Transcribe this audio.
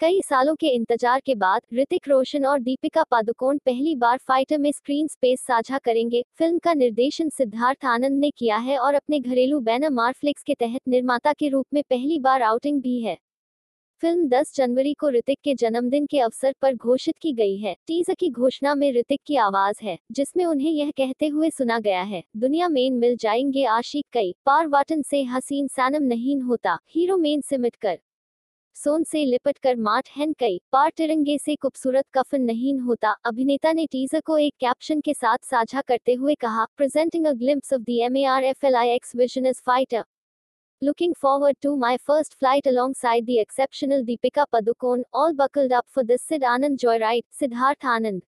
कई सालों के इंतज़ार के बाद ऋतिक रोशन और दीपिका पादुकोण पहली बार फाइटर में स्क्रीन स्पेस साझा करेंगे। फ़िल्म का निर्देशन सिद्धार्थ आनंद ने किया है और अपने घरेलू बैनर मार्फ्लिक्स के तहत निर्माता के रूप में पहली बार आउटिंग भी है। फ़िल्म 10 जनवरी को ऋतिक के जन्मदिन के अवसर पर घोषित की गई है। टीजर की घोषणा में ऋतिक की आवाज़ है, जिसमें उन्हें यह कहते हुए सुना गया है, दुनिया में मिल जाएँगे आशिक कई, पार वाटन से हसीन सैनम नहीं होता, हीरो मेन सिमट कर। सोन से लिपट कर माट हैन कई। पार तिरंगे से खूबसूरत कफन नहीं होता। अभिनेता ने टीजर को एक कैप्शन के साथ साझा करते हुए कहा presenting a glimpse of the M A R F L I X vision is Fighter looking forward to my first flight alongside the exceptional Deepika Padukone all buckled up for this Sid Anand joy ride Siddharth Anand